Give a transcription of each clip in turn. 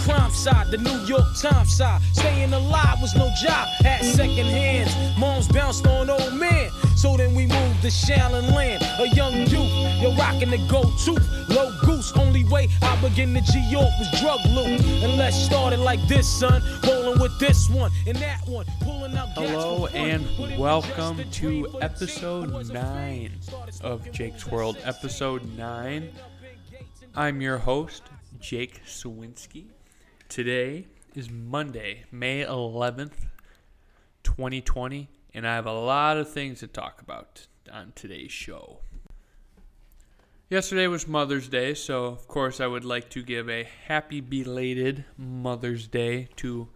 crime side, the New York Times side. Staying alive was no job, had second hands. Moms bounced on old men. So then we moved to Shaolin land, a young youth. You're rocking the go to low goose. Only way I begin to G York was drug loot. And let's start it like this, son. Rolling with this one and that one. Pulling out gas Hello and but it was welcome to dream for the episode team who was afraid. 9 of Jake's World. Episode 9. I'm your host, Jake Sawinski. Today is Monday, May 11th, 2020, and I have a lot of things to talk about on today's show. Yesterday was Mother's Day, so of course I would like to give a happy belated Mother's Day to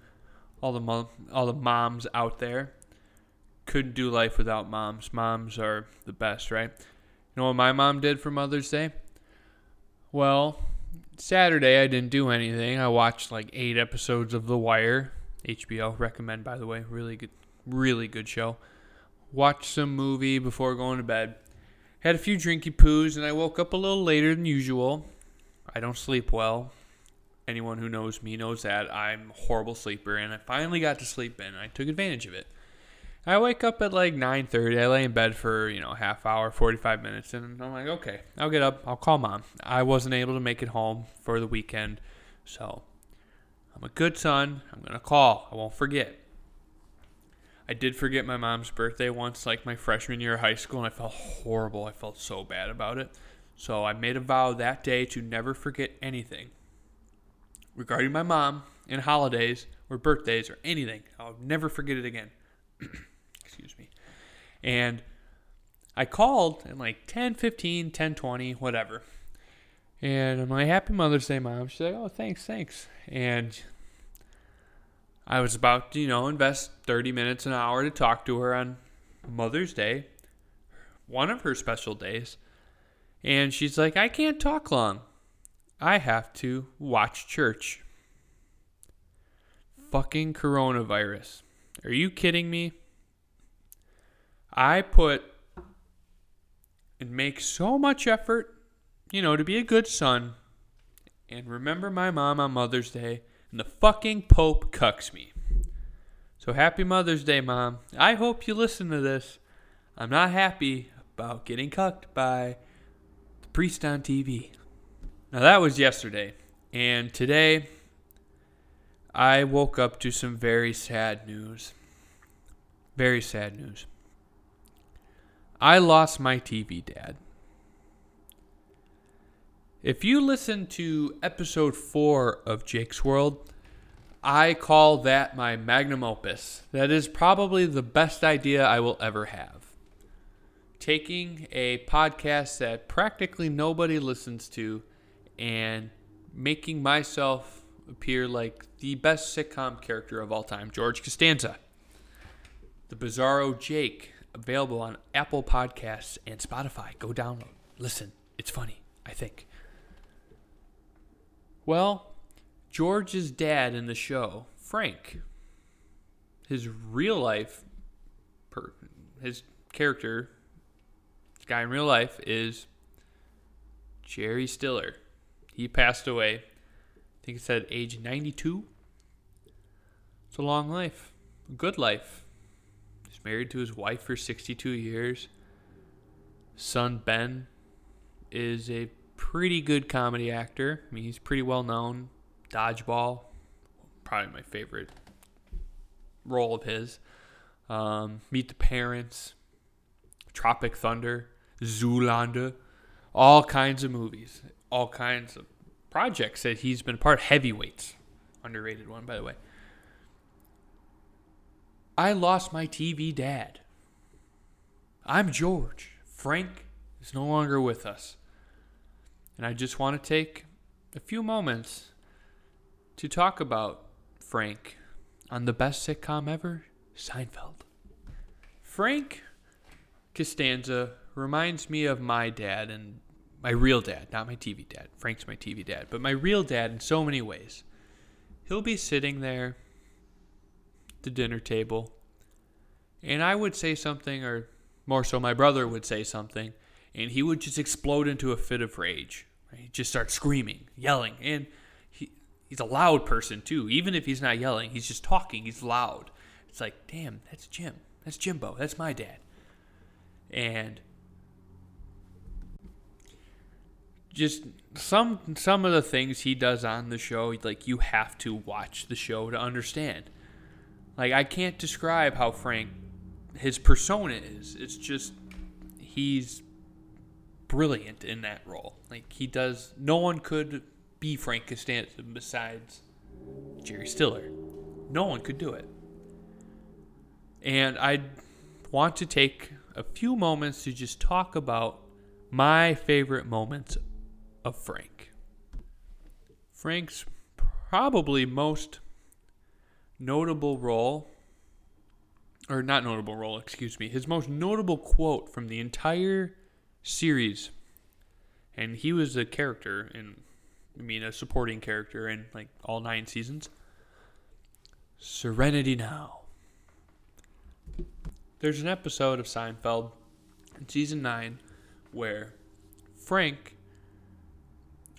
all the mom, all the moms out there. Couldn't do life without moms. Moms are the best, right? You know what my mom did for Mother's Day? Well, Saturday I didn't do anything. I watched like eight episodes of The Wire. HBO recommend by the way, really good, really good show. Watched some movie before going to bed. Had a few drinky poos, and I woke up a little later than usual. I don't sleep well. Anyone who knows me knows that I'm a horrible sleeper, and I finally got to sleep in. I took advantage of it. I wake up at like 9:30. I lay in bed for you know half hour, 45 minutes, and I'm like, okay, I'll get up. I'll call mom. I wasn't able to make it home for the weekend, so I'm a good son. I'm gonna call. I won't forget. I did forget my mom's birthday once, like my freshman year of high school, and I felt horrible. I felt so bad about it. So I made a vow that day to never forget anything regarding my mom and holidays or birthdays or anything. I'll never forget it again. And I called at like 10, 15, 10, 20, whatever. And I'm like, Happy Mother's Day, Mom. She's like, Oh, thanks, thanks. And I was about to, you know, invest 30 minutes, an hour to talk to her on Mother's Day, one of her special days. And she's like, I can't talk long. I have to watch church. Fucking coronavirus. Are you kidding me? I put and make so much effort, you know, to be a good son and remember my mom on Mother's Day, and the fucking Pope cucks me. So happy Mother's Day, Mom. I hope you listen to this. I'm not happy about getting cucked by the priest on TV. Now, that was yesterday. And today, I woke up to some very sad news. Very sad news. I lost my TV dad. If you listen to episode four of Jake's World, I call that my magnum opus. That is probably the best idea I will ever have. Taking a podcast that practically nobody listens to and making myself appear like the best sitcom character of all time, George Costanza. The Bizarro Jake, available on Apple Podcasts and Spotify. Go download. Listen, it's funny, I think. Well, George's dad in the show, Frank, his real life, per, his character, this guy in real life is Jerry Stiller. He passed away, I think it said age 92. It's a long life, a good life. Married to his wife for 62 years. Son Ben is a pretty good comedy actor. I mean, he's pretty well known. Dodgeball, probably my favorite role of his. Um, Meet the Parents, Tropic Thunder, Zoolander, all kinds of movies, all kinds of projects that he's been a part. Of. Heavyweights, underrated one by the way. I lost my TV dad. I'm George. Frank is no longer with us. And I just want to take a few moments to talk about Frank on the best sitcom ever, Seinfeld. Frank Costanza reminds me of my dad and my real dad, not my TV dad. Frank's my TV dad, but my real dad in so many ways. He'll be sitting there the dinner table, and I would say something, or more so, my brother would say something, and he would just explode into a fit of rage. He'd just start screaming, yelling, and he he's a loud person too. Even if he's not yelling, he's just talking. He's loud. It's like, damn, that's Jim. That's Jimbo. That's my dad. And just some some of the things he does on the show, like you have to watch the show to understand. Like I can't describe how Frank his persona is. It's just he's brilliant in that role. Like he does no one could be Frank Costanza besides Jerry Stiller. No one could do it. And I want to take a few moments to just talk about my favorite moments of Frank. Frank's probably most notable role, or not notable role, excuse me, his most notable quote from the entire series, and he was a character in, I mean, a supporting character in like all nine seasons. Serenity now. There's an episode of Seinfeld in season nine where Frank,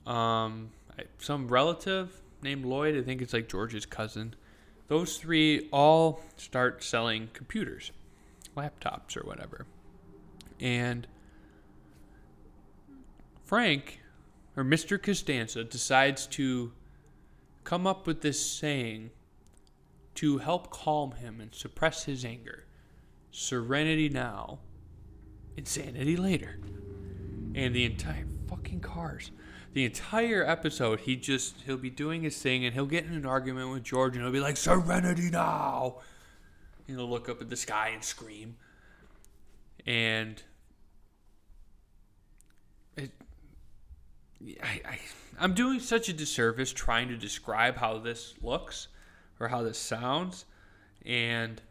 um, some relative named Lloyd, I think it's like George's cousin, those three all start selling computers, laptops, or whatever. And Frank, or Mr. Costanza, decides to come up with this saying to help calm him and suppress his anger Serenity now, insanity later. And the entire fucking cars the entire episode, he just he'll be doing his thing and he'll get in an argument with George and he'll be like, "Serenity now," and he'll look up at the sky and scream. And it, I, I, I'm doing such a disservice trying to describe how this looks or how this sounds, and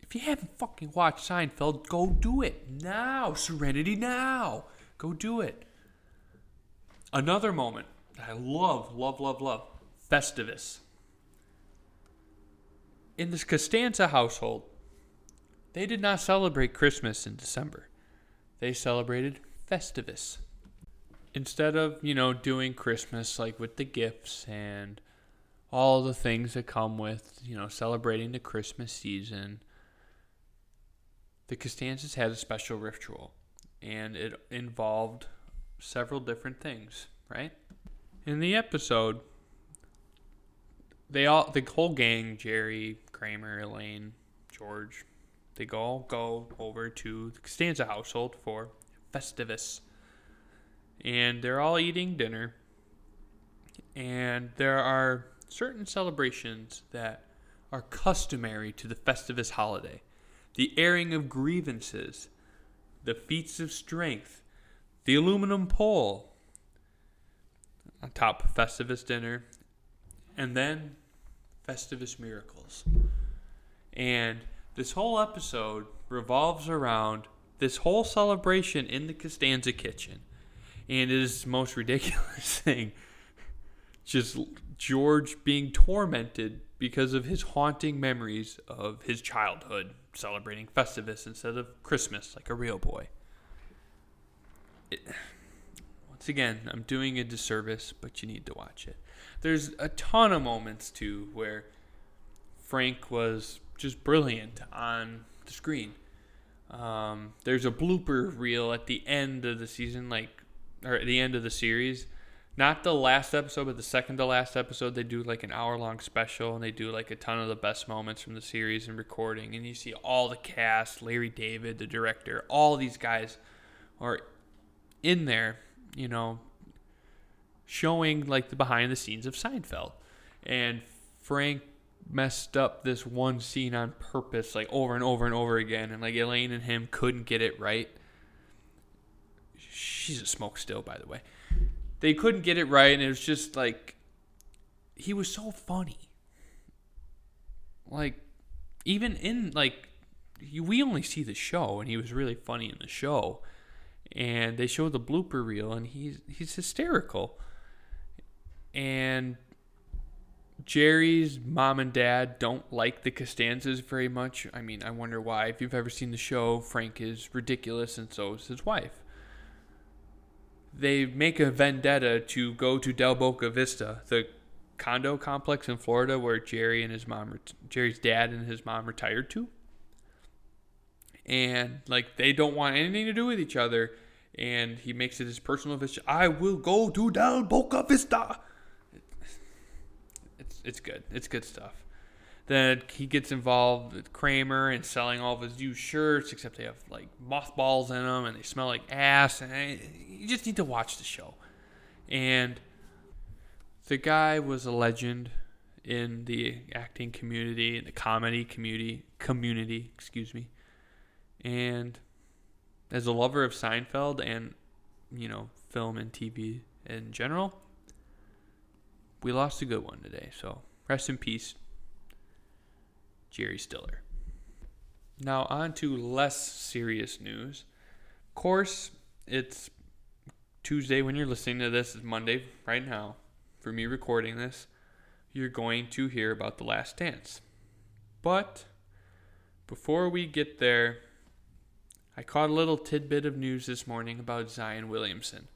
if you haven't fucking watched Seinfeld, go do it now. Serenity now. Go do it. Another moment that I love, love, love, love Festivus. In this Costanza household, they did not celebrate Christmas in December. They celebrated Festivus. Instead of, you know, doing Christmas like with the gifts and all the things that come with, you know, celebrating the Christmas season, the Costanzas had a special ritual. And it involved several different things, right? In the episode, they all the whole gang, Jerry, Kramer, Elaine, George, they all go over to the Costanza household for Festivus. And they're all eating dinner. And there are certain celebrations that are customary to the Festivus holiday the airing of grievances, the feats of strength, the aluminum pole on top of Festivus dinner, and then Festivus miracles. And this whole episode revolves around this whole celebration in the Costanza kitchen. And it is the most ridiculous thing. Just George being tormented because of his haunting memories of his childhood celebrating Festivus instead of Christmas like a real boy it, once again, I'm doing a disservice, but you need to watch it. There's a ton of moments too where Frank was just brilliant on the screen. Um, there's a blooper reel at the end of the season, like or at the end of the series. Not the last episode, but the second to last episode. They do like an hour long special, and they do like a ton of the best moments from the series and recording. And you see all the cast, Larry David, the director, all these guys are in there, you know, showing like the behind the scenes of Seinfeld. And Frank messed up this one scene on purpose, like over and over and over again. And like Elaine and him couldn't get it right. She's a smoke still, by the way. They couldn't get it right, and it was just like he was so funny. Like even in like we only see the show, and he was really funny in the show and they show the blooper reel and he's he's hysterical and Jerry's mom and dad don't like the Costanzas very much. I mean, I wonder why. If you've ever seen the show, Frank is ridiculous and so is his wife. They make a vendetta to go to Del Boca Vista, the condo complex in Florida where Jerry and his mom, Jerry's dad and his mom retired to. And like they don't want anything to do with each other. And he makes it his personal vision. I will go to Del Boca Vista. It's it's good. It's good stuff. Then he gets involved with Kramer and selling all of his used shirts, except they have like mothballs in them and they smell like ass. And you just need to watch the show. And the guy was a legend in the acting community, in the comedy community, community, excuse me. And as a lover of Seinfeld and you know film and TV in general, we lost a good one today. So rest in peace, Jerry Stiller. Now, on to less serious news. Of course, it's Tuesday when you're listening to this, It's Monday right now for me recording this. You're going to hear about The Last Dance. But before we get there, I caught a little tidbit of news this morning about Zion Williamson.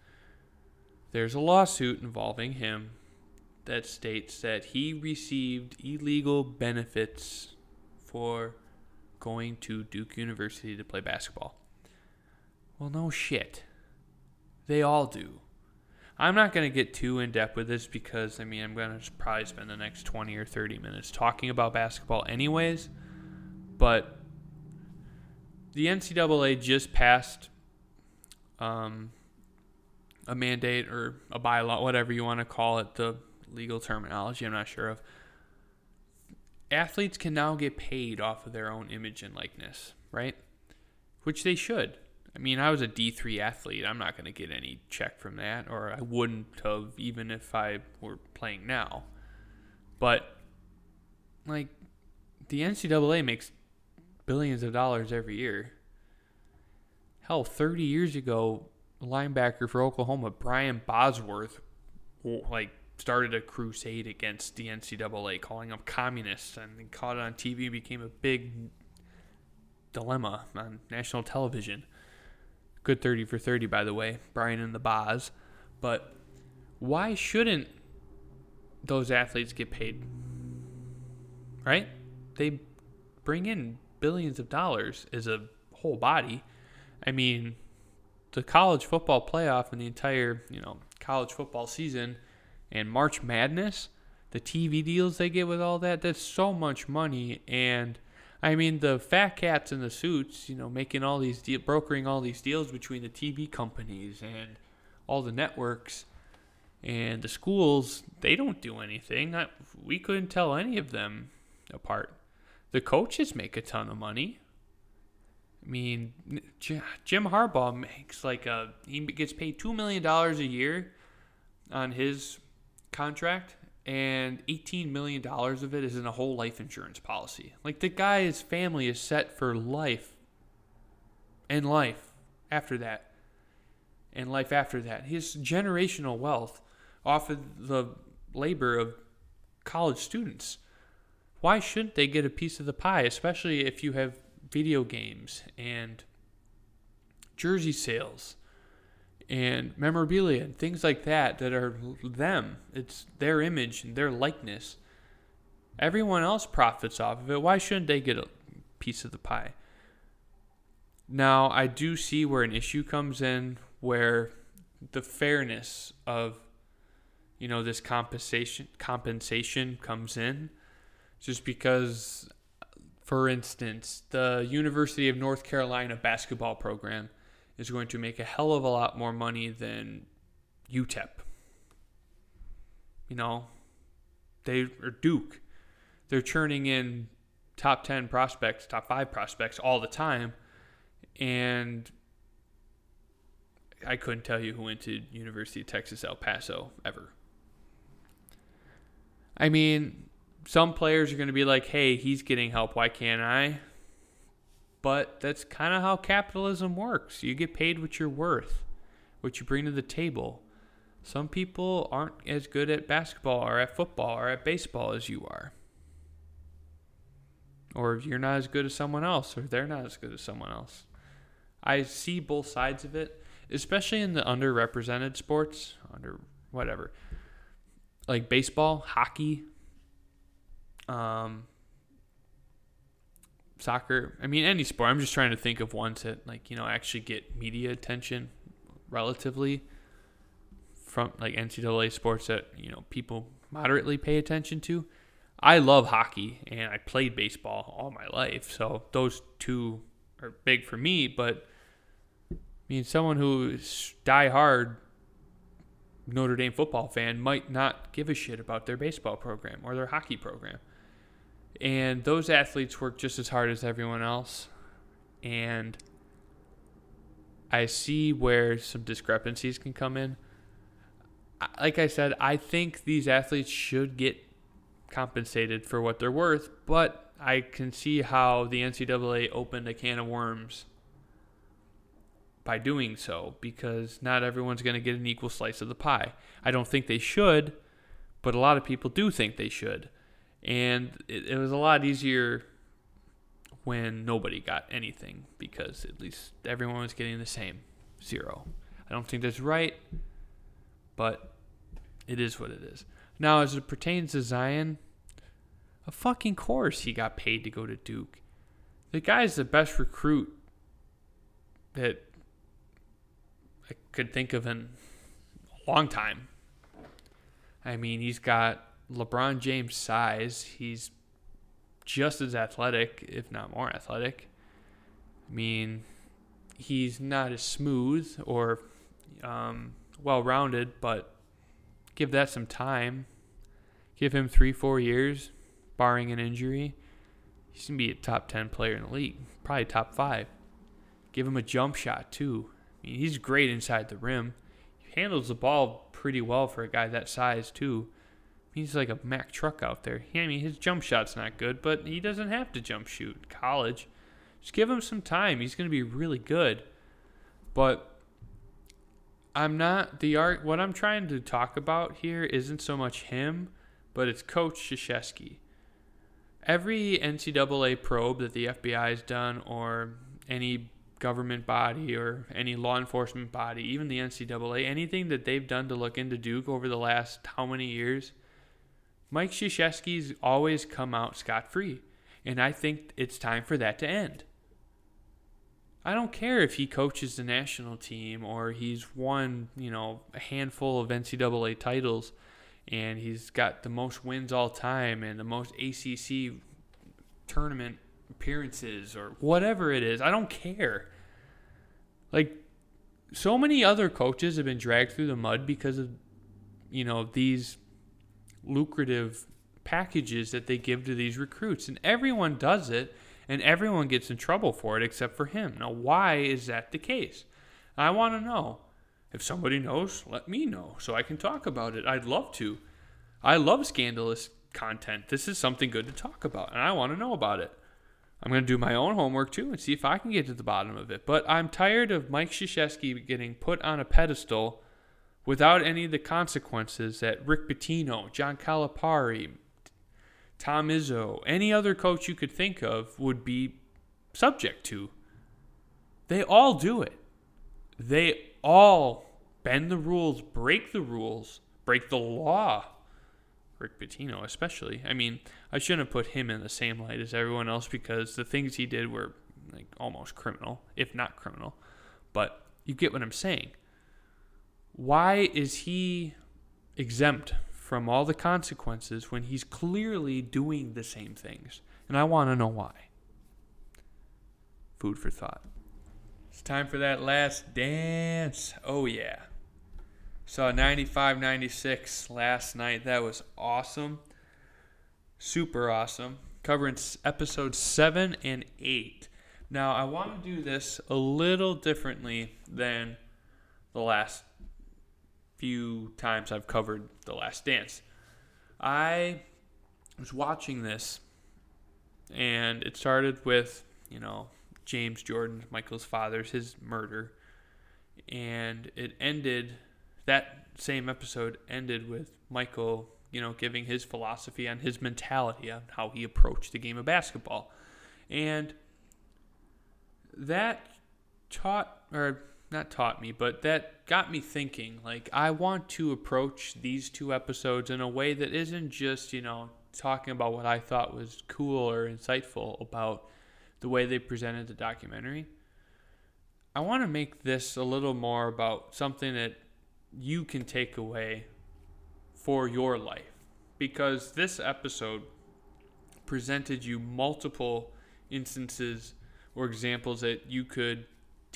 There's a lawsuit involving him that states that he received illegal benefits for going to Duke University to play basketball. Well, no shit. They all do. I'm not going to get too in depth with this because, I mean, I'm going to probably spend the next 20 or 30 minutes talking about basketball, anyways. But the NCAA just passed um, a mandate or a bylaw, whatever you want to call it, the legal terminology, I'm not sure of athletes can now get paid off of their own image and likeness, right? Which they should. I mean, I was a D3 athlete. I'm not going to get any check from that, or I wouldn't have even if I were playing now. But, like, the NCAA makes billions of dollars every year. Hell, 30 years ago, linebacker for Oklahoma, Brian Bosworth, like, started a crusade against the NCAA, calling them communists, and caught it on TV and became a big dilemma on national television. Good 30 for 30, by the way, Brian and the Boz. But why shouldn't those athletes get paid? Right? They bring in billions of dollars as a whole body. I mean, the college football playoff and the entire, you know, college football season and March Madness, the TV deals they get with all that, that's so much money. And I mean, the fat cats in the suits, you know, making all these de- brokering all these deals between the TV companies and all the networks and the schools, they don't do anything. I, we couldn't tell any of them apart. The coaches make a ton of money. I mean, Jim Harbaugh makes like a he gets paid two million dollars a year on his contract, and $18 million of it is in a whole life insurance policy. Like the guy's family is set for life and life after that, and life after that. His generational wealth off of the labor of college students. Why shouldn't they get a piece of the pie, especially if you have video games and jersey sales? and memorabilia and things like that that are them. It's their image and their likeness. Everyone else profits off of it. Why shouldn't they get a piece of the pie? Now, I do see where an issue comes in where the fairness of you know this compensation compensation comes in just because for instance, the University of North Carolina basketball program is going to make a hell of a lot more money than UTEP. You know, they are Duke. They're churning in top 10 prospects, top 5 prospects all the time. And I couldn't tell you who went to University of Texas El Paso ever. I mean, some players are going to be like, "Hey, he's getting help, why can't I?" But that's kind of how capitalism works. You get paid what you're worth, what you bring to the table. Some people aren't as good at basketball or at football or at baseball as you are. Or you're not as good as someone else, or they're not as good as someone else. I see both sides of it, especially in the underrepresented sports, under whatever. like baseball, hockey, um, soccer. I mean, any sport. I'm just trying to think of ones that like you know actually get media attention relatively from like NCAA sports that you know people moderately pay attention to. I love hockey and I played baseball all my life, so those two are big for me. But I mean, someone who's die hard Notre Dame football fan might not give a shit about their baseball program or their hockey program. And those athletes work just as hard as everyone else. And I see where some discrepancies can come in. Like I said, I think these athletes should get compensated for what they're worth, but I can see how the NCAA opened a can of worms by doing so because not everyone's going to get an equal slice of the pie. I don't think they should, but a lot of people do think they should. And it, it was a lot easier when nobody got anything because at least everyone was getting the same zero. I don't think that's right, but it is what it is. Now, as it pertains to Zion, a fucking course he got paid to go to Duke. The guy's the best recruit that I could think of in a long time. I mean, he's got LeBron James size. He's just as athletic, if not more athletic. I mean, he's not as smooth or um, well rounded, but give that some time. Give him three, four years, barring an injury. He's going to be a top 10 player in the league, probably top five. Give him a jump shot, too I mean, he's great inside the rim. He handles the ball pretty well for a guy that size too. He's like a Mack truck out there. I mean, his jump shot's not good, but he doesn't have to jump shoot. College, just give him some time. He's going to be really good. But I'm not the art. What I'm trying to talk about here isn't so much him, but it's Coach Krzyzewski. Every NCAA probe that the FBI has done, or any government body or any law enforcement body, even the NCAA, anything that they've done to look into Duke over the last how many years, Mike Krzyzewski's always come out scot free. And I think it's time for that to end. I don't care if he coaches the national team or he's won, you know, a handful of NCAA titles and he's got the most wins all time and the most ACC tournament appearances or whatever it is. I don't care. Like so many other coaches have been dragged through the mud because of you know these lucrative packages that they give to these recruits and everyone does it and everyone gets in trouble for it except for him. Now why is that the case? I want to know. If somebody knows, let me know so I can talk about it. I'd love to. I love scandalous content. This is something good to talk about and I want to know about it. I'm going to do my own homework too and see if I can get to the bottom of it. But I'm tired of Mike Krzyzewski getting put on a pedestal without any of the consequences that Rick Pitino, John Calipari, Tom Izzo, any other coach you could think of would be subject to. They all do it. They all bend the rules, break the rules, break the law Rick Pitino, especially. I mean, I shouldn't have put him in the same light as everyone else because the things he did were like almost criminal, if not criminal. But you get what I'm saying. Why is he exempt from all the consequences when he's clearly doing the same things? And I want to know why. Food for thought. It's time for that last dance. Oh, yeah. Saw 95 96 last night. That was awesome. Super awesome. Covering episodes 7 and 8. Now, I want to do this a little differently than the last few times I've covered The Last Dance. I was watching this, and it started with, you know, James Jordan, Michael's father's, his murder. And it ended that same episode ended with Michael, you know, giving his philosophy on his mentality on how he approached the game of basketball. And that taught or not taught me, but that got me thinking. Like, I want to approach these two episodes in a way that isn't just, you know, talking about what I thought was cool or insightful about the way they presented the documentary. I want to make this a little more about something that you can take away for your life. Because this episode presented you multiple instances or examples that you could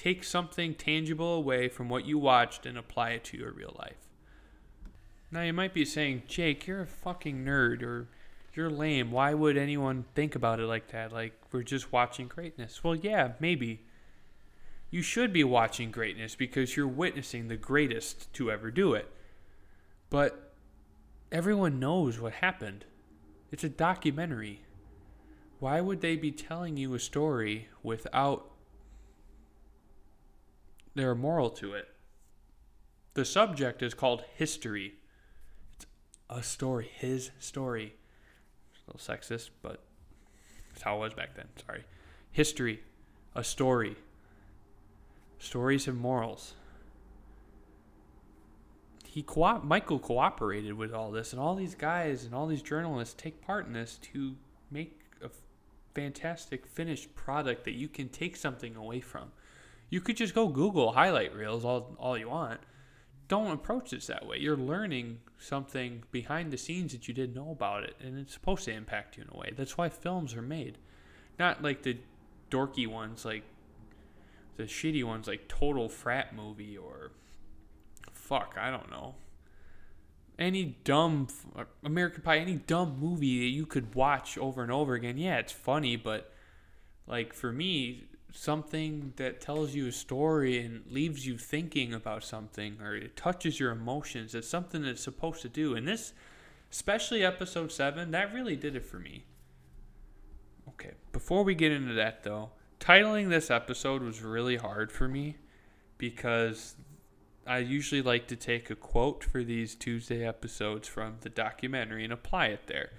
take something tangible away from what you watched and apply it to your real life. Now, you might be saying, Jake, you're a fucking nerd or you're lame. Why would anyone think about it like that? Like, we're just watching greatness. Well, yeah, maybe. You should be watching greatness because you're witnessing the greatest to ever do it. But everyone knows what happened. It's a documentary. Why would they be telling you a story without their moral to it? The subject is called history. It's a story, his story. It's a little sexist, but that's how it was back then. Sorry. History, a story. Stories have morals. He co- Michael cooperated with all this, and all these guys and all these journalists take part in this to make a fantastic finished product that you can take something away from. You could just go Google highlight reels all, all you want. Don't approach this that way. You're learning something behind the scenes that you didn't know about it, and it's supposed to impact you in a way. That's why films are made. Not like the dorky ones, like the shitty ones, like Total Frat Movie or fuck, I don't know. Any dumb American Pie, any dumb movie that you could watch over and over again. Yeah, it's funny, but like for me, something that tells you a story and leaves you thinking about something or it touches your emotions, it's something that's supposed to do. And this, especially episode 7, that really did it for me. Okay, before we get into that though, titling this episode was really hard for me because I usually like to take a quote for these Tuesday episodes from the documentary and apply it there.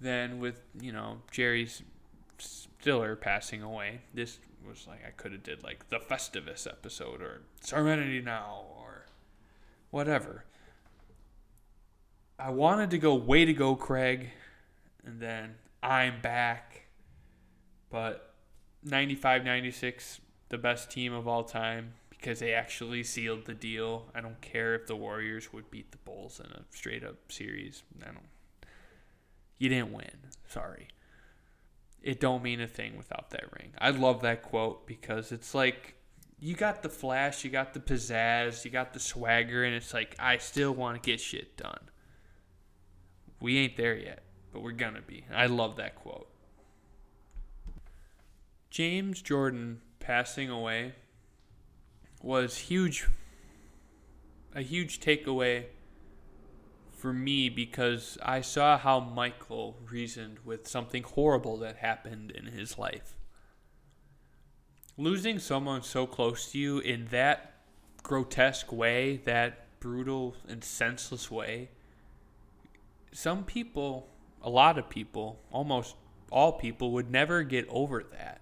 Then, with you know Jerry's Stiller passing away, this was like I could have did like the Festivus episode or Serenity Now or whatever. I wanted to go way to go, Craig, and then I'm back, but 95 96, the best team of all time because they actually sealed the deal. I don't care if the Warriors would beat the Bulls in a straight up series. I don't. You didn't win. Sorry. It don't mean a thing without that ring. I love that quote because it's like you got the flash, you got the pizzazz, you got the swagger, and it's like I still want to get shit done. We ain't there yet, but we're gonna be. I love that quote. James Jordan passing away was huge a huge takeaway for me because I saw how Michael reasoned with something horrible that happened in his life. Losing someone so close to you in that grotesque way, that brutal and senseless way, some people, a lot of people, almost all people would never get over that.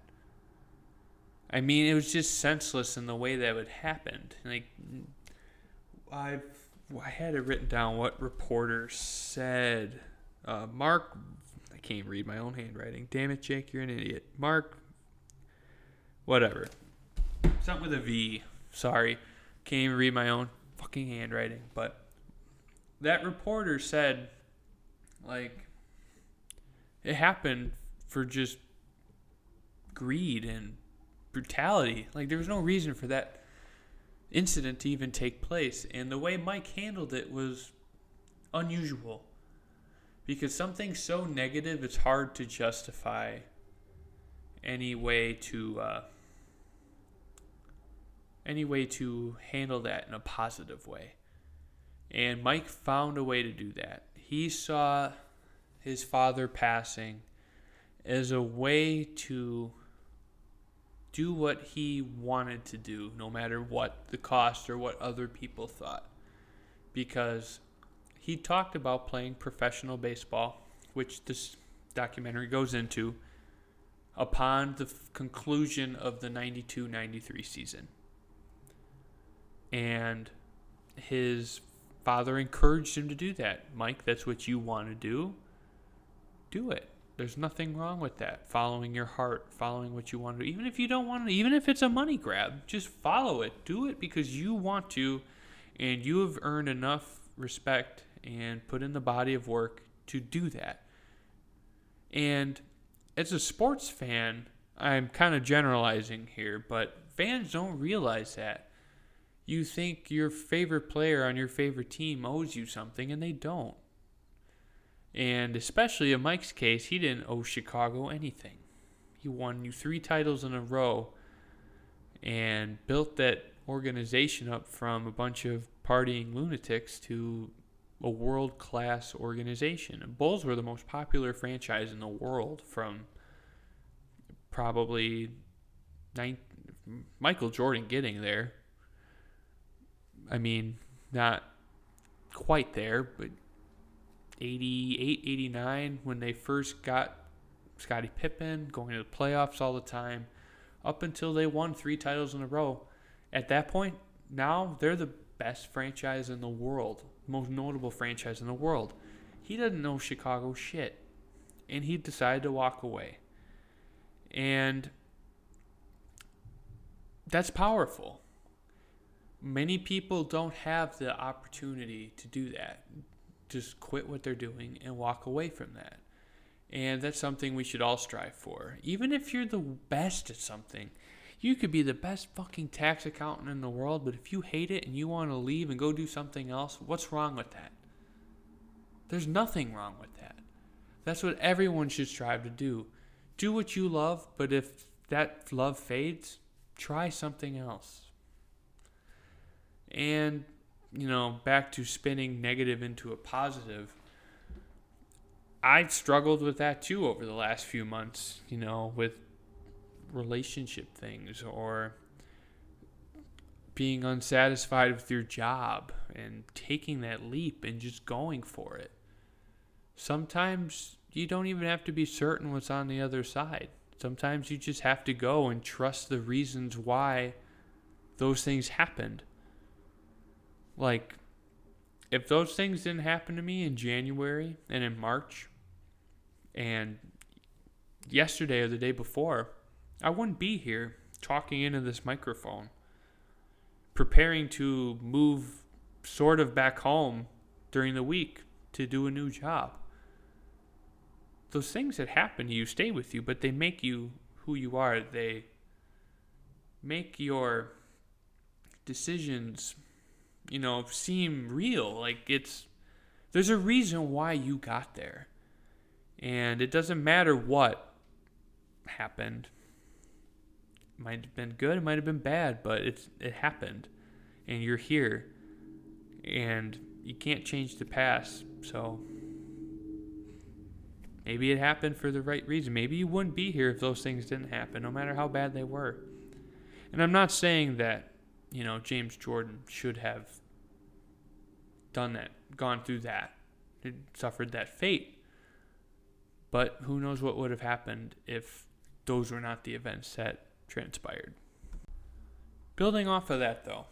I mean, it was just senseless in the way that it happened. Like, I've I had it written down what reporter said. Uh, Mark, I can't read my own handwriting. Damn it, Jake, you're an idiot. Mark, whatever. Something with a V. Sorry, can't even read my own fucking handwriting. But that reporter said, like, it happened for just greed and brutality. Like there was no reason for that incident to even take place, and the way Mike handled it was unusual. Because something so negative, it's hard to justify any way to uh, any way to handle that in a positive way. And Mike found a way to do that. He saw his father passing as a way to do what he wanted to do, no matter what the cost or what other people thought. Because he talked about playing professional baseball, which this documentary goes into, upon the f- conclusion of the 92 93 season. And his father encouraged him to do that. Mike, that's what you want to do. Do it. There's nothing wrong with that. Following your heart, following what you want to do. Even if you don't want to, even if it's a money grab, just follow it. Do it because you want to, and you have earned enough respect and put in the body of work to do that. And as a sports fan, I'm kind of generalizing here, but fans don't realize that. You think your favorite player on your favorite team owes you something, and they don't. And especially in Mike's case, he didn't owe Chicago anything. He won you three titles in a row and built that organization up from a bunch of partying lunatics to a world class organization. Bulls were the most popular franchise in the world from probably nine, Michael Jordan getting there. I mean, not quite there, but 88, 89 when they first got Scottie Pippen going to the playoffs all the time up until they won three titles in a row. At that point, now they're the best franchise in the world, most notable franchise in the world. He doesn't know Chicago shit. And he decided to walk away. And that's powerful. Many people don't have the opportunity to do that. Just quit what they're doing and walk away from that. And that's something we should all strive for. Even if you're the best at something, you could be the best fucking tax accountant in the world, but if you hate it and you want to leave and go do something else, what's wrong with that? There's nothing wrong with that. That's what everyone should strive to do. Do what you love, but if that love fades, try something else. And, you know, back to spinning negative into a positive. I struggled with that too over the last few months, you know, with relationship things or being unsatisfied with your job and taking that leap and just going for it. Sometimes you don't even have to be certain what's on the other side. Sometimes you just have to go and trust the reasons why those things happened. Like, if those things didn't happen to me in January and in March and yesterday or the day before, I wouldn't be here talking into this microphone, preparing to move sort of back home during the week to do a new job. Those things that happen to you stay with you, but they make you who you are. They make your decisions you know, seem real. Like it's there's a reason why you got there. And it doesn't matter what happened. It might have been good, it might have been bad, but it's it happened. And you're here. And you can't change the past. So maybe it happened for the right reason. Maybe you wouldn't be here if those things didn't happen, no matter how bad they were. And I'm not saying that you know, James Jordan should have done that, gone through that, suffered that fate. But who knows what would have happened if those were not the events that transpired. Building off of that, though,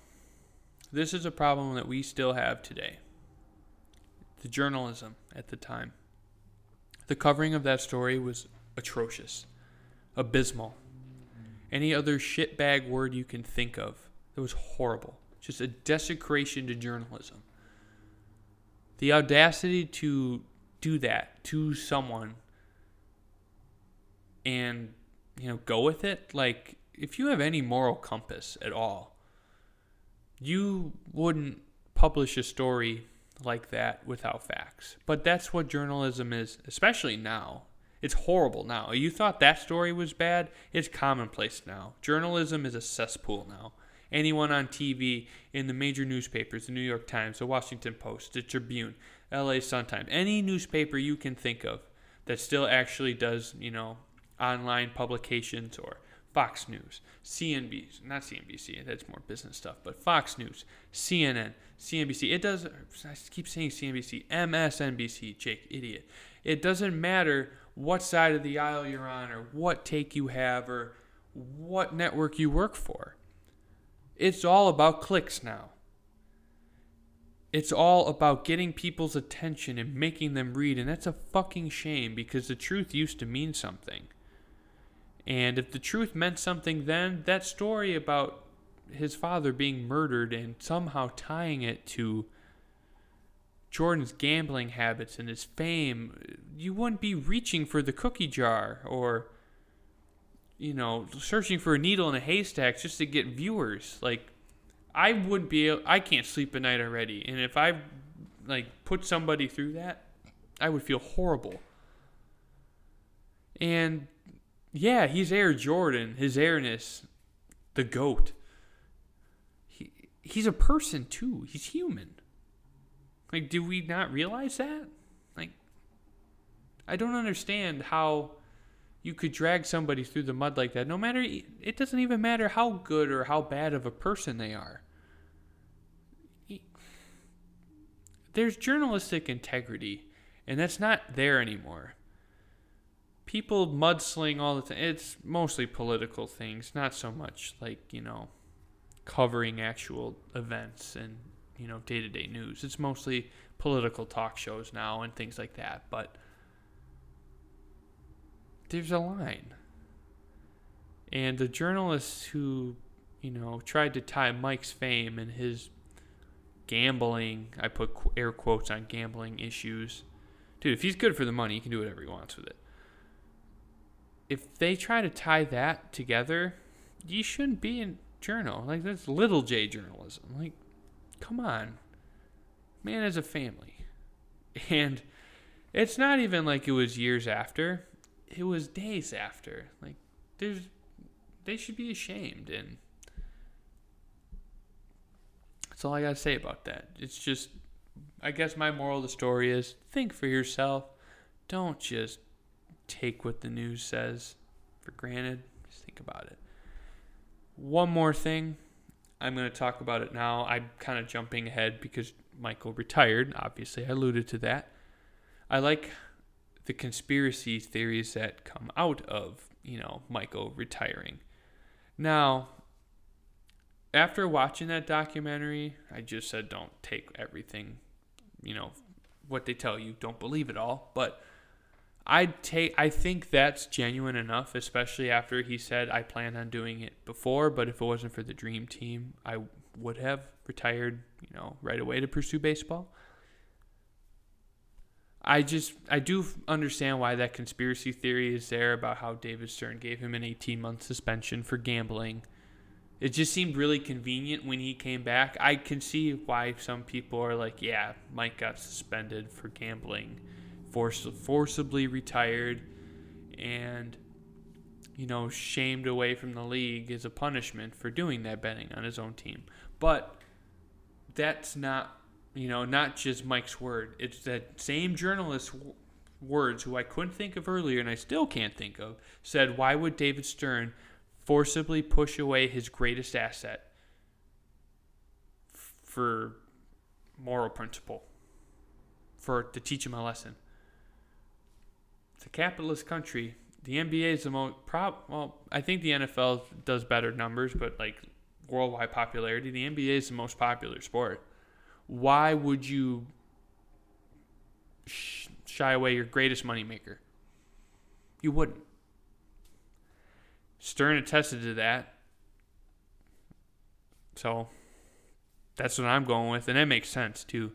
this is a problem that we still have today. The journalism at the time. The covering of that story was atrocious, abysmal. Any other shitbag word you can think of it was horrible. Just a desecration to journalism. The audacity to do that to someone and you know go with it like if you have any moral compass at all you wouldn't publish a story like that without facts. But that's what journalism is especially now. It's horrible now. You thought that story was bad? It's commonplace now. Journalism is a cesspool now anyone on TV in the major newspapers, the New York Times, the Washington Post, the Tribune, LA Sun Times, any newspaper you can think of that still actually does, you know, online publications or Fox News, CNBC, not CNBC, that's more business stuff, but Fox News, CNN, CNBC. It does, I keep saying CNBC, MSNBC, Jake, idiot. It doesn't matter what side of the aisle you're on or what take you have or what network you work for It's all about clicks now. It's all about getting people's attention and making them read, and that's a fucking shame because the truth used to mean something. And if the truth meant something then, that story about his father being murdered and somehow tying it to Jordan's gambling habits and his fame, you wouldn't be reaching for the cookie jar or, you know, searching for a needle in a haystack just to get viewers. Like, I would be, I can't sleep at night already. And if I, like, put somebody through that, I would feel horrible. And yeah, he's Air Jordan, his airness, the GOAT. He, he's a person too, he's human. Like, do we not realize that? Like, I don't understand how you could drag somebody through the mud like that. No matter, it doesn't even matter how good or how bad of a person they are. There's journalistic integrity, and that's not there anymore. People mudsling all the time. It's mostly political things, not so much like, you know, covering actual events and you know day to day news. It's mostly political talk shows now and things like that. But there's a line, and the journalists who you know tried to tie Mike's fame and his gambling, I put air quotes on gambling issues. Dude, if he's good for the money, he can do whatever he wants with it. If they try to tie that together, you shouldn't be in journal. Like that's little J journalism. Like Come on. Man has a family. And it's not even like it was years after. It was days after. Like there's they should be ashamed and that's all I got to say about that. It's just I guess my moral of the story is think for yourself. Don't just take what the news says for granted. Just think about it. One more thing I'm going to talk about it now. I'm kind of jumping ahead because Michael retired. Obviously, I alluded to that. I like the conspiracy theories that come out of, you know, Michael retiring. Now, after watching that documentary, I just said don't take everything, you know, what they tell you, don't believe it all, but I'd take I think that's genuine enough, especially after he said I plan on doing it before, but if it wasn't for the dream team, I would have retired, you know, right away to pursue baseball. I just I do understand why that conspiracy theory is there about how David Stern gave him an 18 month suspension for gambling. It just seemed really convenient when he came back. I can see why some people are like, yeah, Mike got suspended for gambling forcibly retired and you know shamed away from the league as a punishment for doing that betting on his own team but that's not you know not just mike's word it's that same journalist words who i couldn't think of earlier and i still can't think of said why would david stern forcibly push away his greatest asset for moral principle for to teach him a lesson it's a capitalist country. The NBA is the most prob. Well, I think the NFL does better numbers, but like worldwide popularity, the NBA is the most popular sport. Why would you sh- shy away your greatest moneymaker? You wouldn't. Stern attested to that. So that's what I'm going with, and that makes sense too.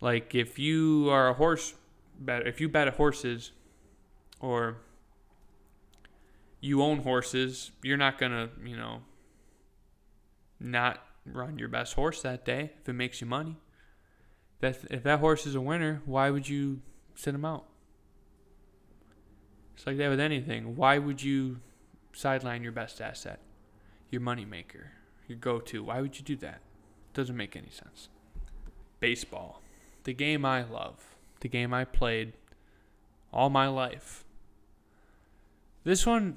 Like if you are a horse bet, if you bet at horses or you own horses, you're not to, you know, not run your best horse that day if it makes you money. That, if that horse is a winner, why would you sit him out? It's like that with anything. Why would you sideline your best asset, your moneymaker, your go to? Why would you do that? It Doesn't make any sense. Baseball, the game I love, the game I played all my life. This one,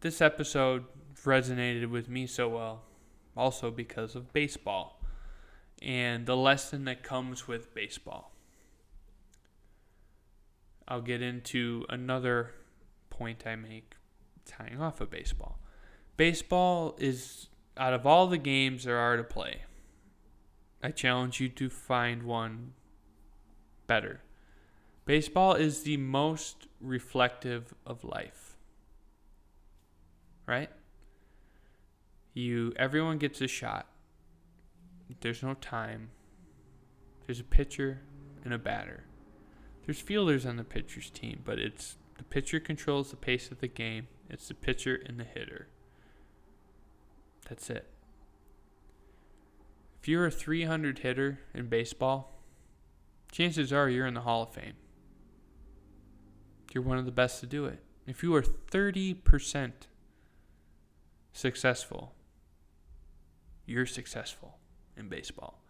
this episode resonated with me so well, also because of baseball and the lesson that comes with baseball. I'll get into another point I make tying off of baseball. Baseball is out of all the games there are to play, I challenge you to find one better. Baseball is the most reflective of life. Right? You everyone gets a shot. There's no time. There's a pitcher and a batter. There's fielders on the pitcher's team, but it's the pitcher controls the pace of the game. It's the pitcher and the hitter. That's it. If you're a 300 hitter in baseball, chances are you're in the Hall of Fame. You're one of the best to do it. If you are 30% successful, you're successful in baseball.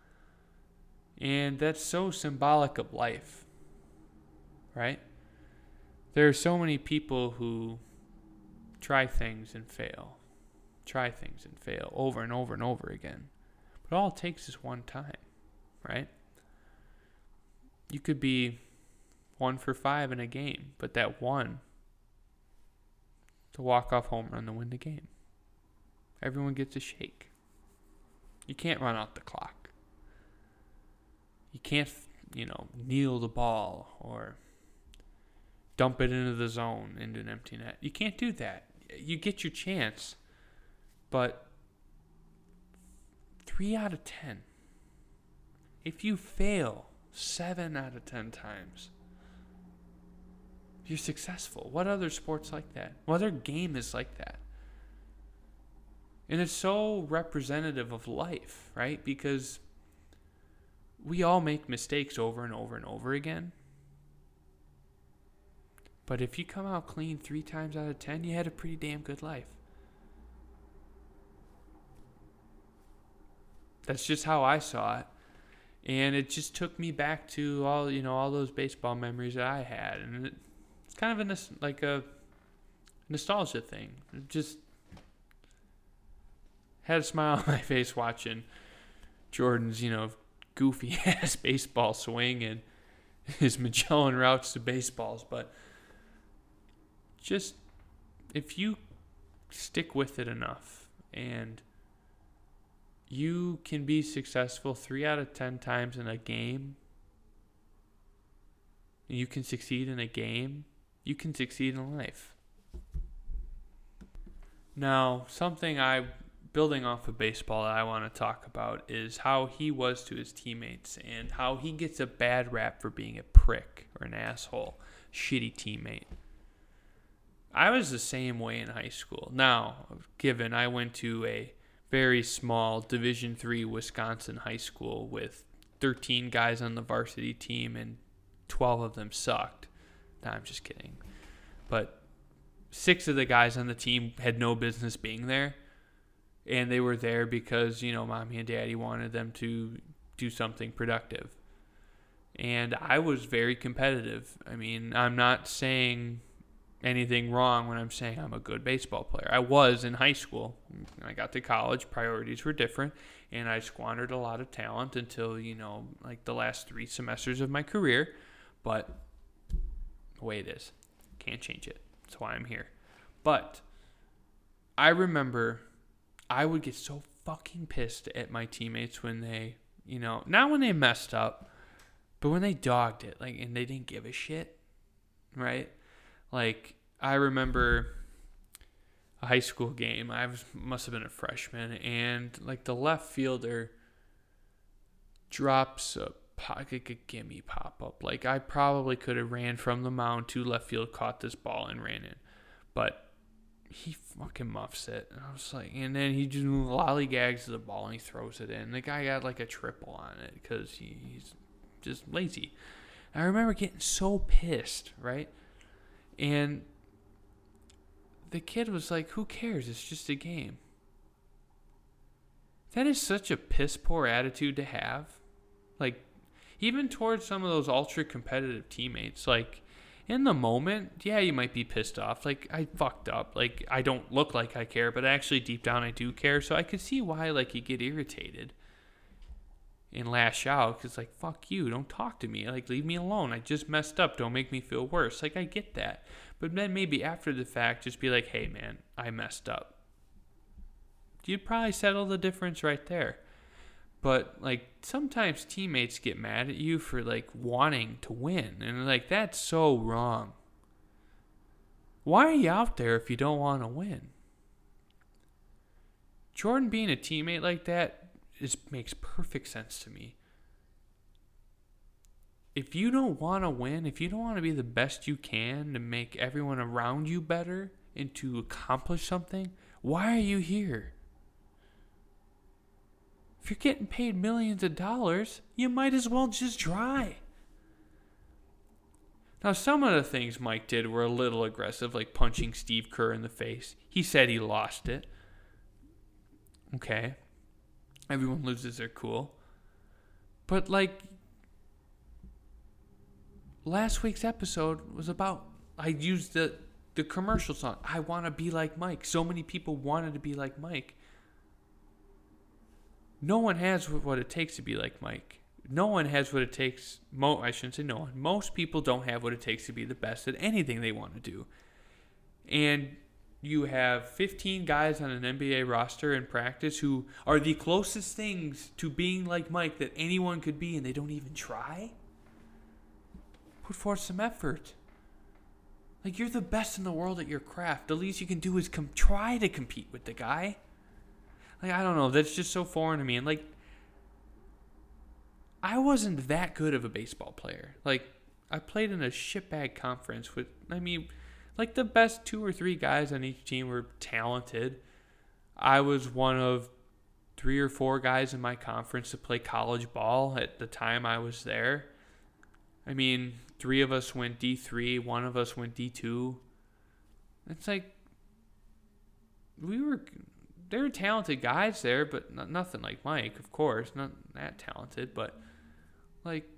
And that's so symbolic of life, right? There are so many people who try things and fail, try things and fail over and over and over again. But all it takes is one time, right? You could be one for five in a game, but that one to walk off home run to win the game. Everyone gets a shake. You can't run out the clock. You can't, you know, kneel the ball or dump it into the zone into an empty net. You can't do that. You get your chance, but three out of ten. If you fail seven out of ten times, you're successful. What other sports like that? What other game is like that? And it's so representative of life, right? Because we all make mistakes over and over and over again. But if you come out clean three times out of ten, you had a pretty damn good life. That's just how I saw it. And it just took me back to all, you know, all those baseball memories that I had. And it, it's kind of a, like a nostalgia thing. It just had a smile on my face watching Jordan's, you know, goofy ass baseball swing and his Magellan routes to baseballs. But just if you stick with it enough and you can be successful three out of ten times in a game, you can succeed in a game, you can succeed in life. Now, something I building off of baseball that I want to talk about is how he was to his teammates and how he gets a bad rap for being a prick or an asshole, shitty teammate. I was the same way in high school. Now, given I went to a very small Division 3 Wisconsin high school with 13 guys on the varsity team and 12 of them sucked. No, I'm just kidding. But six of the guys on the team had no business being there and they were there because you know mommy and daddy wanted them to do something productive. And i was very competitive. I mean i'm not saying anything wrong when i'm saying i'm a good baseball player. I was in high school. When i got to college. Priorities were different and i squandered a lot of talent until you know like the last three semesters of my career. But the way it is can't change it. That's why i'm here. But i remember I would get so fucking pissed at my teammates when they, you know, not when they messed up, but when they dogged it, like, and they didn't give a shit, right? Like, I remember a high school game. I was, must have been a freshman, and like the left fielder drops a like a gimme pop up. Like I probably could have ran from the mound to left field, caught this ball, and ran in, but he fucking muffs it. And I was like, and then he just lollygags the ball and he throws it in. The guy got like a triple on it because he, he's just lazy. I remember getting so pissed, right? And the kid was like, who cares? It's just a game. That is such a piss poor attitude to have. Like, even towards some of those ultra competitive teammates. Like, in the moment, yeah, you might be pissed off. Like I fucked up. Like I don't look like I care, but actually deep down I do care. So I could see why like you get irritated and lash out because like fuck you, don't talk to me. Like leave me alone. I just messed up. Don't make me feel worse. Like I get that, but then maybe after the fact, just be like, hey man, I messed up. You'd probably settle the difference right there. But like sometimes teammates get mad at you for like wanting to win and like that's so wrong. Why are you out there if you don't want to win? Jordan being a teammate like that is makes perfect sense to me. If you don't want to win, if you don't want to be the best you can to make everyone around you better and to accomplish something, why are you here? If you're getting paid millions of dollars, you might as well just try. Now, some of the things Mike did were a little aggressive, like punching Steve Kerr in the face. He said he lost it. Okay. Everyone loses their cool. But, like, last week's episode was about, I used the, the commercial song, I Want to Be Like Mike. So many people wanted to be like Mike. No one has what it takes to be like Mike. No one has what it takes. Mo, I shouldn't say no one. Most people don't have what it takes to be the best at anything they want to do. And you have 15 guys on an NBA roster in practice who are the closest things to being like Mike that anyone could be, and they don't even try. Put forth some effort. Like you're the best in the world at your craft. The least you can do is com- try to compete with the guy. Like I don't know, that's just so foreign to me. And like I wasn't that good of a baseball player. Like I played in a shitbag conference with I mean like the best two or three guys on each team were talented. I was one of three or four guys in my conference to play college ball at the time I was there. I mean, three of us went D3, one of us went D2. It's like we were there are talented guys there, but not, nothing like Mike, of course, not that talented. But like,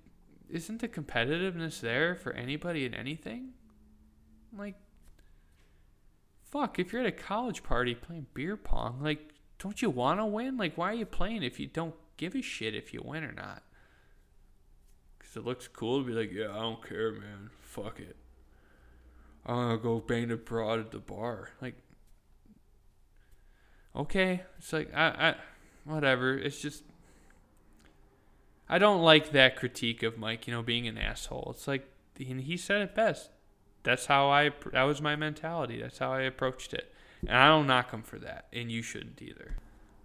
isn't the competitiveness there for anybody in anything? Like, fuck, if you're at a college party playing beer pong, like, don't you want to win? Like, why are you playing if you don't give a shit if you win or not? Because it looks cool to be like, yeah, I don't care, man. Fuck it. I'm gonna go bang the broad at the bar. Like, okay, it's like I, I, whatever. It's just I don't like that critique of Mike, you know, being an asshole. It's like and he said it best. That's how I that was my mentality. That's how I approached it. And I don't knock him for that, and you shouldn't either.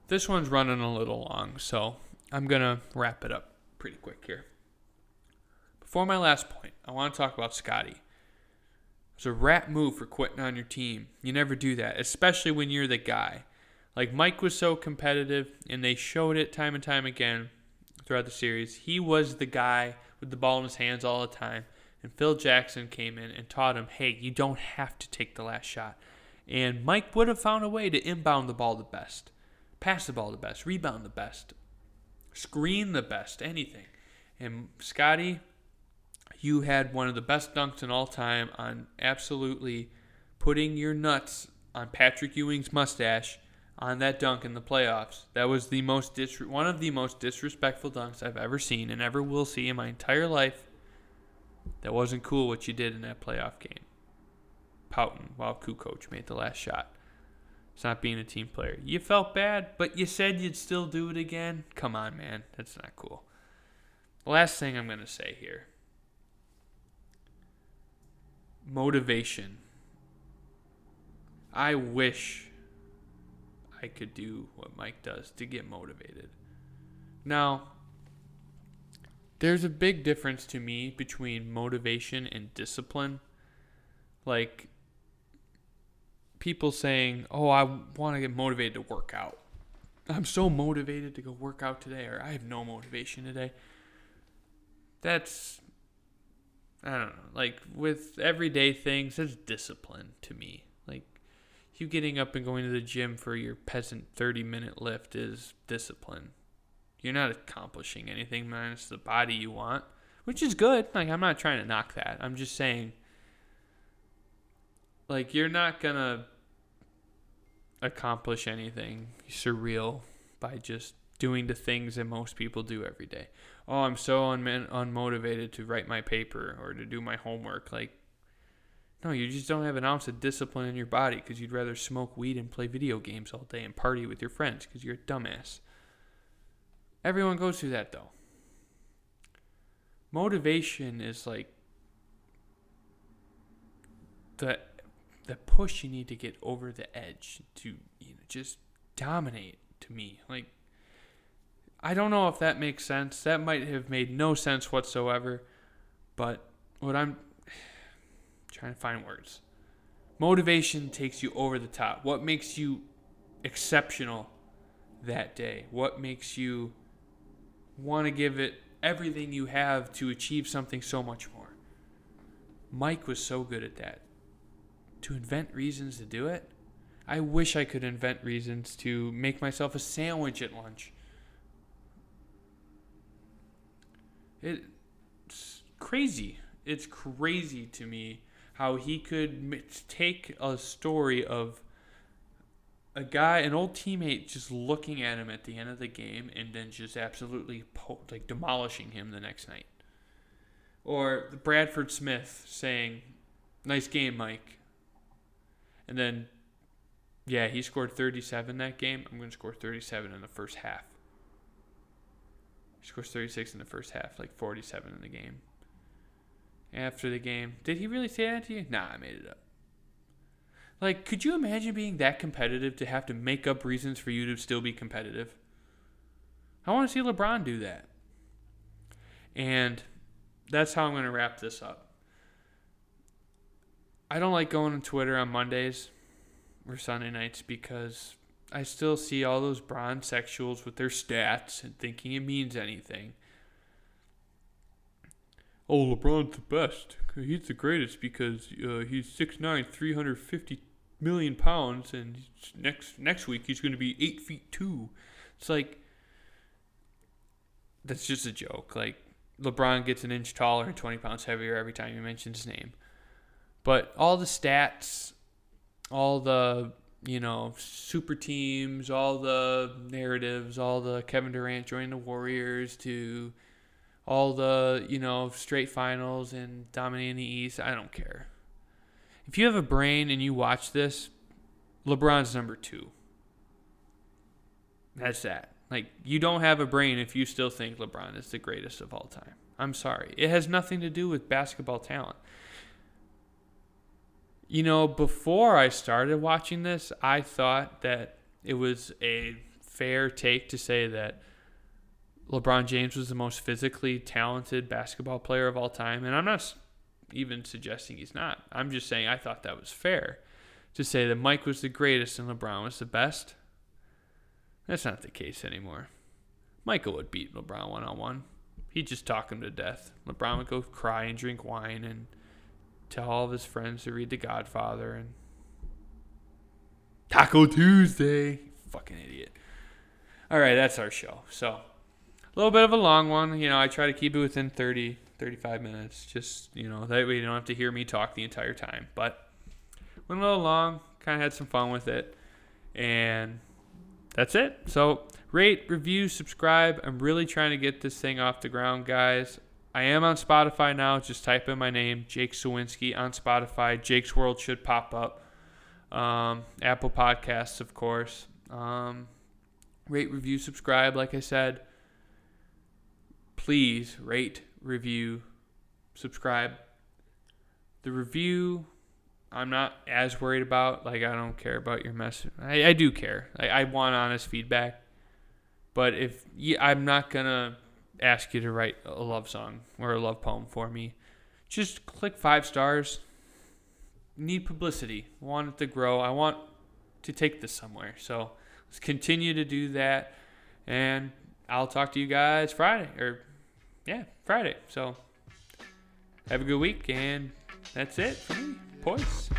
This one's running a little long, so I'm going to wrap it up pretty quick here. Before my last point, I want to talk about Scotty. It's a rat move for quitting on your team. You never do that, especially when you're the guy. Like Mike was so competitive, and they showed it time and time again throughout the series. He was the guy with the ball in his hands all the time. And Phil Jackson came in and taught him, hey, you don't have to take the last shot. And Mike would have found a way to inbound the ball the best, pass the ball the best, rebound the best, screen the best, anything. And Scotty, you had one of the best dunks in all time on absolutely putting your nuts on Patrick Ewing's mustache on that dunk in the playoffs. That was the most one of the most disrespectful dunks I've ever seen and ever will see in my entire life. That wasn't cool what you did in that playoff game. Pouting while Kukoc made the last shot. It's not being a team player. You felt bad, but you said you'd still do it again. Come on, man. That's not cool. Last thing I'm going to say here motivation. I wish I could do what Mike does to get motivated. Now, there's a big difference to me between motivation and discipline. Like people saying, "Oh, I want to get motivated to work out." I'm so motivated to go work out today or I have no motivation today. That's I don't know. Like with everyday things, that's discipline to me. You getting up and going to the gym for your peasant 30 minute lift is discipline. You're not accomplishing anything minus the body you want, which is good. Like I'm not trying to knock that. I'm just saying like you're not going to accomplish anything surreal by just doing the things that most people do every day. Oh, I'm so un- unmotivated to write my paper or to do my homework. Like, No, you just don't have an ounce of discipline in your body because you'd rather smoke weed and play video games all day and party with your friends because you're a dumbass. Everyone goes through that though. Motivation is like the the push you need to get over the edge to you know just dominate to me. Like I don't know if that makes sense. That might have made no sense whatsoever. But what I'm trying to find words. Motivation takes you over the top. What makes you exceptional that day? What makes you want to give it everything you have to achieve something so much more? Mike was so good at that. To invent reasons to do it? I wish I could invent reasons to make myself a sandwich at lunch. It's crazy. It's crazy to me how he could take a story of a guy, an old teammate, just looking at him at the end of the game and then just absolutely po- like demolishing him the next night. Or Bradford Smith saying, "Nice game, Mike," and then, yeah, he scored 37 that game. I'm going to score 37 in the first half. He scores 36 in the first half, like 47 in the game after the game. Did he really say that to you? Nah, I made it up. Like, could you imagine being that competitive to have to make up reasons for you to still be competitive? I want to see LeBron do that. And that's how I'm going to wrap this up. I don't like going on Twitter on Mondays or Sunday nights because I still see all those bronze sexuals with their stats and thinking it means anything oh, LeBron's the best. He's the greatest because uh, he's 6'9", 350 million pounds, and next next week he's going to be eight feet two. It's like that's just a joke. Like LeBron gets an inch taller and 20 pounds heavier every time you mention his name. But all the stats, all the you know super teams, all the narratives, all the Kevin Durant joining the Warriors to all the, you know, straight finals and dominating the East. I don't care. If you have a brain and you watch this, LeBron's number two. That's that. Like, you don't have a brain if you still think LeBron is the greatest of all time. I'm sorry. It has nothing to do with basketball talent. You know, before I started watching this, I thought that it was a fair take to say that LeBron James was the most physically talented basketball player of all time. And I'm not even suggesting he's not. I'm just saying I thought that was fair to say that Mike was the greatest and LeBron was the best. That's not the case anymore. Michael would beat LeBron one on one. He'd just talk him to death. LeBron would go cry and drink wine and tell all of his friends to read The Godfather and Taco Tuesday. Fucking idiot. All right, that's our show. So a little bit of a long one. You know, I try to keep it within 30, 35 minutes. Just, you know, that way you don't have to hear me talk the entire time. But went a little long, kind of had some fun with it. And that's it. So rate, review, subscribe. I'm really trying to get this thing off the ground, guys. I am on Spotify now. Just type in my name, Jake Sawinski, on Spotify. Jake's World should pop up. Um, Apple Podcasts, of course. Um, rate, review, subscribe, like I said please rate, review, subscribe. The review, I'm not as worried about. Like, I don't care about your message. I, I do care. I, I want honest feedback. But if you, I'm not going to ask you to write a love song or a love poem for me, just click five stars. Need publicity. Want it to grow. I want to take this somewhere. So let's continue to do that. And I'll talk to you guys Friday or yeah, Friday. So have a good week, and that's it for me. Poise.